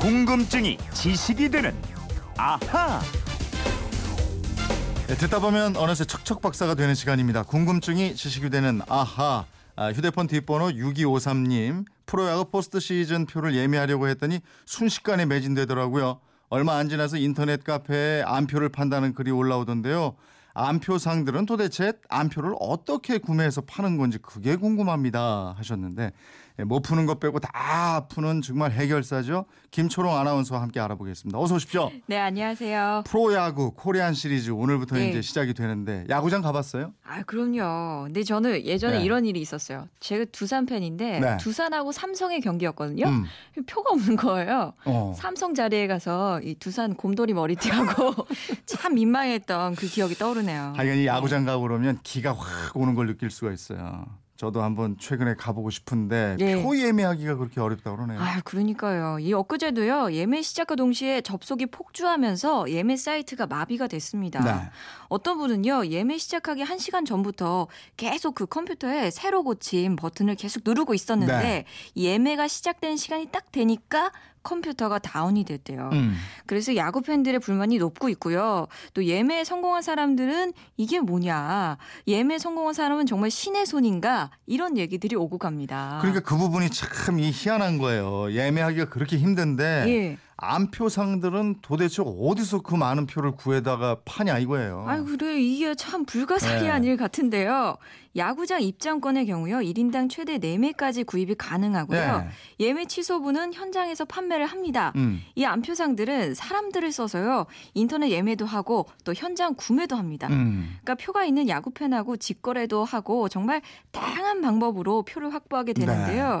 궁금증이 지식이 되는 아하. 네, 듣다 보면 어느새 척척 박사가 되는 시간입니다. 궁금증이 지식이 되는 아하. 아, 휴대폰 뒷번호 6253님 프로야구 포스트 시즌 표를 예매하려고 했더니 순식간에 매진되더라고요. 얼마 안 지나서 인터넷 카페에 안표를 판다는 글이 올라오던데요. 안표상들은 도대체 안표를 어떻게 구매해서 파는 건지 그게 궁금합니다 하셨는데 예, 못 푸는 것 빼고 다 푸는 정말 해결사죠. 김초롱 아나운서와 함께 알아보겠습니다. 어서 오십시오. 네, 안녕하세요. 프로야구 코리안 시리즈 오늘부터 네. 이제 시작이 되는데 야구장 가봤어요? 아, 그럼요. 근데 저는 예전에 네. 이런 일이 있었어요. 제가 두산 팬인데 네. 두산하고 삼성의 경기였거든요. 음. 표가 없는 거예요. 어. 삼성 자리에 가서 이 두산 곰돌이 머리띠하고 참 민망했던 그 기억이 떠오르네요. 하여간 이 야구장 가고 그러면 기가 확 오는 걸 느낄 수가 있어요. 저도 한번 최근에 가보고 싶은데 네. 표 예매하기가 그렇게 어렵다 그러네요. 아, 그러니까요. 이 엊그제도요. 예매 시작과 동시에 접속이 폭주하면서 예매 사이트가 마비가 됐습니다. 네. 어떤 분은요. 예매 시작하기 1시간 전부터 계속 그 컴퓨터에 새로 고침 버튼을 계속 누르고 있었는데 네. 예매가 시작된 시간이 딱 되니까 컴퓨터가 다운이 됐대요. 음. 그래서 야구 팬들의 불만이 높고 있고요. 또 예매에 성공한 사람들은 이게 뭐냐. 예매 성공한 사람은 정말 신의 손인가? 이런 얘기들이 오고 갑니다. 그러니까 그 부분이 참 이 희한한 거예요. 예매하기가 그렇게 힘든데 예. 안표상들은 도대체 어디서 그 많은 표를 구해다가 파냐 이거예요. 아이 그래 이게 참 불가사리한 네. 일 같은데요. 야구장 입장권의 경우요. 1인당 최대 4매까지 구입이 가능하고요. 네. 예매 취소분은 현장에서 판매를 합니다. 음. 이 안표상들은 사람들을 써서요. 인터넷 예매도 하고 또 현장 구매도 합니다. 음. 그러니까 표가 있는 야구 팬하고 직거래도 하고 정말 다양한 방법으로 표를 확보하게 되는데요. 네.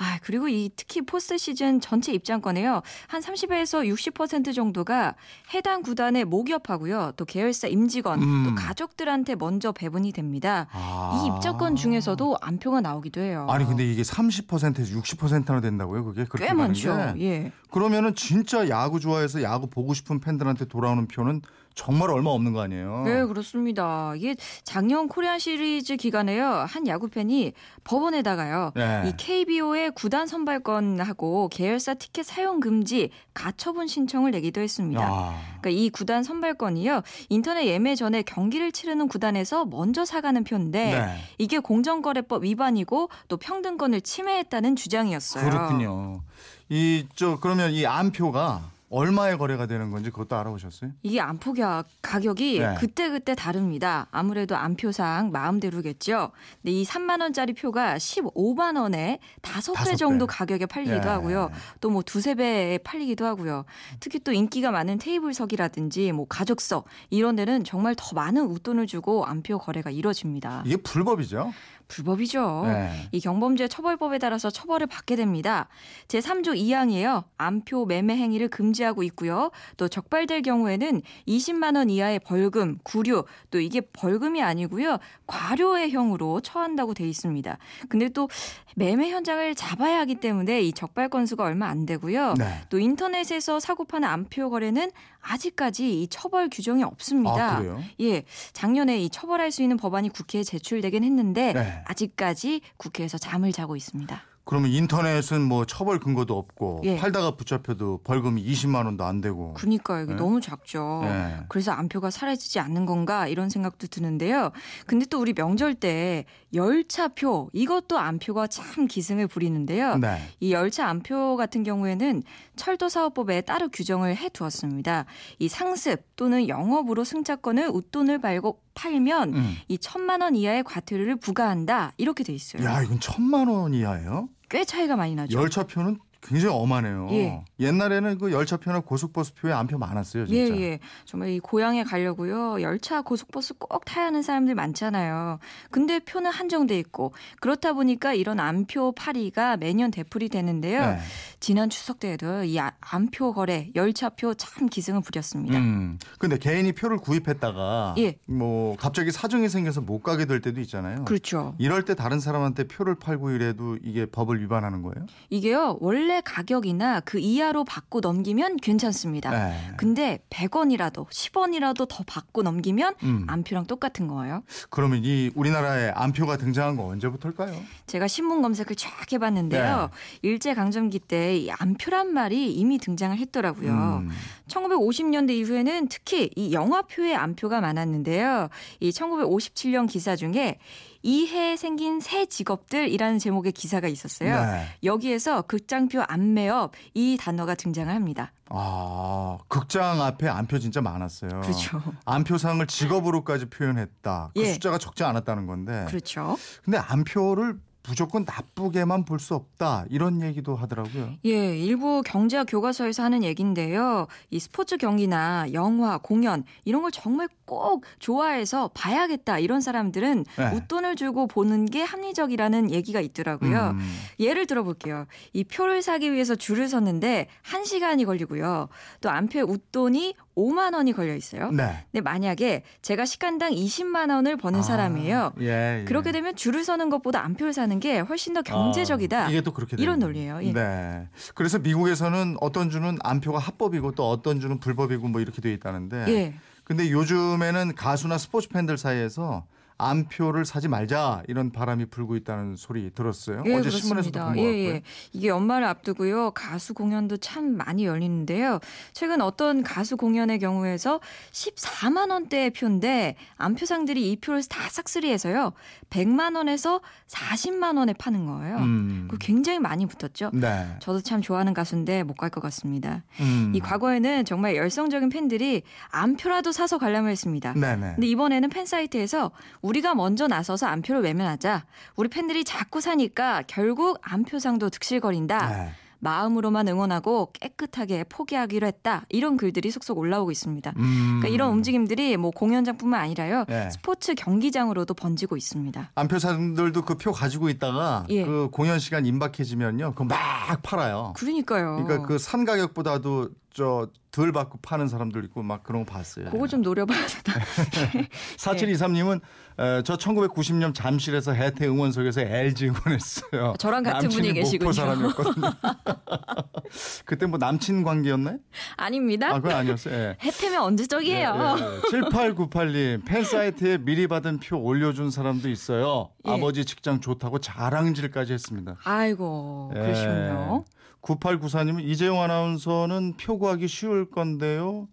아, 그리고 이 특히 포스트 시즌 전체 입장권에요. 한 30에서 60% 정도가 해당 구단에 모기업하고요. 또 계열사 임직원, 음. 또 가족들한테 먼저 배분이 됩니다. 아. 이 입장권 중에서도 안표가 나오기도 해요. 아니 근데 이게 30%에서 60%나 된다고요? 그게 그렇게 꽤 많죠. 게? 예. 그러면은 진짜 야구 좋아해서 야구 보고 싶은 팬들한테 돌아오는 표는 정말 얼마 없는 거 아니에요? 네, 그렇습니다. 이게 작년 코리안 시리즈 기간에요. 한 야구 팬이 법원에다가요. 네. 이 KBO의 구단 선발권하고 계열사 티켓 사용 금지 가처분 신청을 내기도 했습니다. 야. 그러니까 이 구단 선발권이요. 인터넷 예매 전에 경기를 치르는 구단에서 먼저 사가는 표인데 네. 이게 공정거래법 위반이고 또 평등권을 침해했다는 주장이었어요. 그렇군요. 이 저 그러면 이 안표가 얼마에 거래가 되는 건지 그것도 알아보셨어요? 이게 안표 가- 가격이 네. 그때그때 다릅니다. 아무래도 안표상 마음대로겠죠. 근데 이 3만 원짜리 표가 15만 원에 다섯 다섯 배 정도 배. 가격에 팔리기도 예. 하고요. 또 뭐 두세 배에 팔리기도 하고요. 특히 또 인기가 많은 테이블석이라든지 뭐 가족석 이런 데는 정말 더 많은 웃돈을 주고 안표 거래가 이뤄집니다. 이게 불법이죠? 불법이죠. 네. 이 경범죄 처벌법에 따라서 처벌을 받게 됩니다. 제3조 2항이에요. 암표 매매 행위를 금지하고 있고요. 또 적발될 경우에는 20만 원 이하의 벌금, 구류, 또 이게 벌금이 아니고요. 과료의 형으로 처한다고 돼 있습니다. 근데 또 매매 현장을 잡아야 하기 때문에 이 적발 건수가 얼마 안 되고요. 네. 또 인터넷에서 사고 파는 암표 거래는 아직까지 이 처벌 규정이 없습니다. 아? 예, 작년에 이 처벌할 수 있는 법안이 국회에 제출되긴 했는데 네. 아직까지 국회에서 잠을 자고 있습니다. 그러면 인터넷은 뭐 처벌 근거도 없고 예. 팔다가 붙잡혀도 벌금이 20만 원도 안 되고. 그러니까요. 이게 네. 너무 작죠. 네. 그래서 안표가 사라지지 않는 건가 이런 생각도 드는데요. 근데 또 우리 명절 때 열차표 이것도 안표가 참 기승을 부리는데요. 네. 이 열차 안표 같은 경우에는 철도사업법에 따로 규정을 해 두었습니다. 이 상습 또는 영업으로 승차권을 웃돈을 발고 팔면 음. 이 천만 원 이하의 과태료를 부과한다 이렇게 돼 있어요. 야, 이건 천만 원 이하예요? 꽤 차이가 많이 나죠. 열차표는 굉장히 엄하네요. 예. 옛날에는 그 열차표나 고속버스표에 안표 많았어요, 예, 진짜. 예. 정말 이 고향에 가려고요. 열차, 고속버스 꼭 타야 하는 사람들 많잖아요. 근데 표는 한정돼 있고 그렇다 보니까 이런 안표 파리가 매년 되풀이 되는데요. 네. 지난 추석 때에도 이 아- 안표 거래, 열차표 참 기승을 부렸습니다. 음. 근데 개인이 표를 구입했다가 예. 뭐 갑자기 사정이 생겨서 못 가게 될 때도 있잖아요. 그렇죠. 이럴 때 다른 사람한테 표를 팔고 이래도 이게 법을 위반하는 거예요? 이게요. 원래 가격이나 그 이하로 받고 넘기면 괜찮습니다. 네. 근데 100원이라도 10원이라도 더 받고 넘기면 음. 안표랑 똑같은 거예요. 그러면 이 우리나라에 안표가 등장한 거 언제부터일까요? 제가 신문 검색을 쫙 해봤는데요. 네. 일제 강점기 때이 암표란 말이 이미 등장을 했더라고요. 음. 1950년대 이후에는 특히 이 영화표의 암표가 많았는데요. 이 1957년 기사 중에 이해 생긴 새 직업들이라는 제목의 기사가 있었어요. 네. 여기에서 극장표 안매업 이 단어가 등장을 합니다. 아, 극장 앞에 안표 진짜 많았어요. 그렇죠. 안표상을 직업으로까지 표현했다. 그 예. 숫자가 적지 않았다는 건데. 그렇죠. 근데 안표를 무조건 나쁘게만 볼 수 없다. 이런 얘기도 하더라고요. 예, 일부 경제학 교과서에서 하는 얘기인데요. 이 스포츠 경기나 영화, 공연 이런 걸 정말 꼭 좋아해서 봐야겠다 이런 사람들은 네. 웃돈을 주고 보는 게 합리적이라는 얘기가 있더라고요. 음. 예를 들어볼게요. 이 표를 사기 위해서 줄을 섰는데 1시간이 걸리고요. 또 안표에 웃돈이 5만 원이 걸려 있어요. 네. 근데 만약에 제가 시간당 20만 원을 버는 사람이에요. 아, 예, 예. 그렇게 되면 줄을 서는 것보다 안표를 사는 게 훨씬 더 경제적이다. 아, 이게 또 그렇게 이런 논리예요. 예. 네. 그래서 미국에서는 어떤 주는 안표가 합법이고 또 어떤 주는 불법이고 뭐 이렇게 돼 있다는데. 예. 근데 요즘에는 가수나 스포츠 팬들 사이에서 안표를 사지 말자 이런 바람이 불고 있다는 소리 들었어요. 예, 어제 신문에서도 그렇습니다. 본것 예, 같고요. 예. 이게 연말을 앞두고요. 가수 공연도 참 많이 열리는데요. 최근 어떤 가수 공연의 경우에서 14만 원대의 표인데 안표상들이 이 표를 다 싹쓸이해서요. 100만 원에서 40만 원에 파는 거예요. 음. 그 굉장히 많이 붙었죠. 네. 저도 참 좋아하는 가수인데 못 갈 것 같습니다. 음. 이 과거에는 정말 열성적인 팬들이 안표라도 사서 관람을 했습니다. 네네. 근데 이번에는 팬 사이트에서 우리가 먼저 나서서 안표를 외면하자. 우리 팬들이 자꾸 사니까 결국 안표상도 득실거린다. 네. 마음으로만 응원하고 깨끗하게 포기하기로 했다. 이런 글들이 속속 올라오고 있습니다. 음. 그러니까 이런 움직임들이 뭐 공연장뿐만 아니라요. 네. 스포츠 경기장으로도 번지고 있습니다. 안표사들도 그 표 가지고 있다가 예. 그 공연 시간 임박해지면요, 그거 막 팔아요. 그러니까요. 그러니까 그 산 가격보다도 저덜 받고 파는 사람들 있고 막 그런 거 봤어요. 그거 좀 노려봐야 되다. 4723님은 에, 저 1990년 잠실에서 해태 응원석에서 LG 응원했어요. 저랑 같은 분이 계시군요. 사람이었거든요. 그때 뭐 남친 관계였나요? 아닙니다. 아, 그건 아니었어요. 예. 해태면 언제적이에요. 예, 예. 7898님 팬 사이트에 미리 받은 표 올려준 사람도 있어요. 예. 아버지 직장 좋다고 자랑질까지 했습니다. 아이고, 예. 그러시군요. 9894님은 이재용 아나운서는 표 구하기 쉬울 건데요.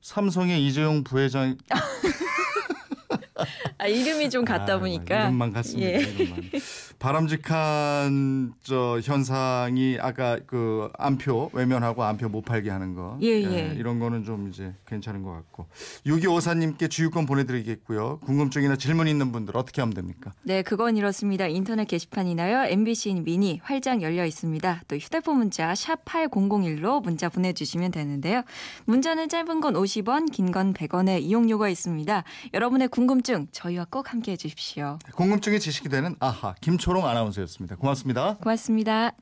삼성의 이재용 부회장 아, 이름이 좀 같다 아, 보니까. 이름만 같습니다. 예. 이름만. 바람직한 저 현상이 아까 그 안표 외면하고 안표 못 팔게 하는 거. 예, 예. 이런 거는 좀 이제 괜찮은 것 같고. 6254님께 주유권 보내드리겠고요. 궁금증이나 질문 있는 분들 어떻게 하면 됩니까? 네, 그건 이렇습니다. 인터넷 게시판이나요. MBC 미니 활짝 열려 있습니다. 또 휴대폰 문자 샵 8001로 문자 보내주시면 되는데요. 문자는 짧은 건 50원, 긴 건 100원의 이용료가 있습니다. 여러분의 궁금증 저희와 꼭 함께해 주십시오. 궁금증이 지식이 되는 아하 김초 롱 아나운서였습니다. 고맙습니다. 고맙습니다.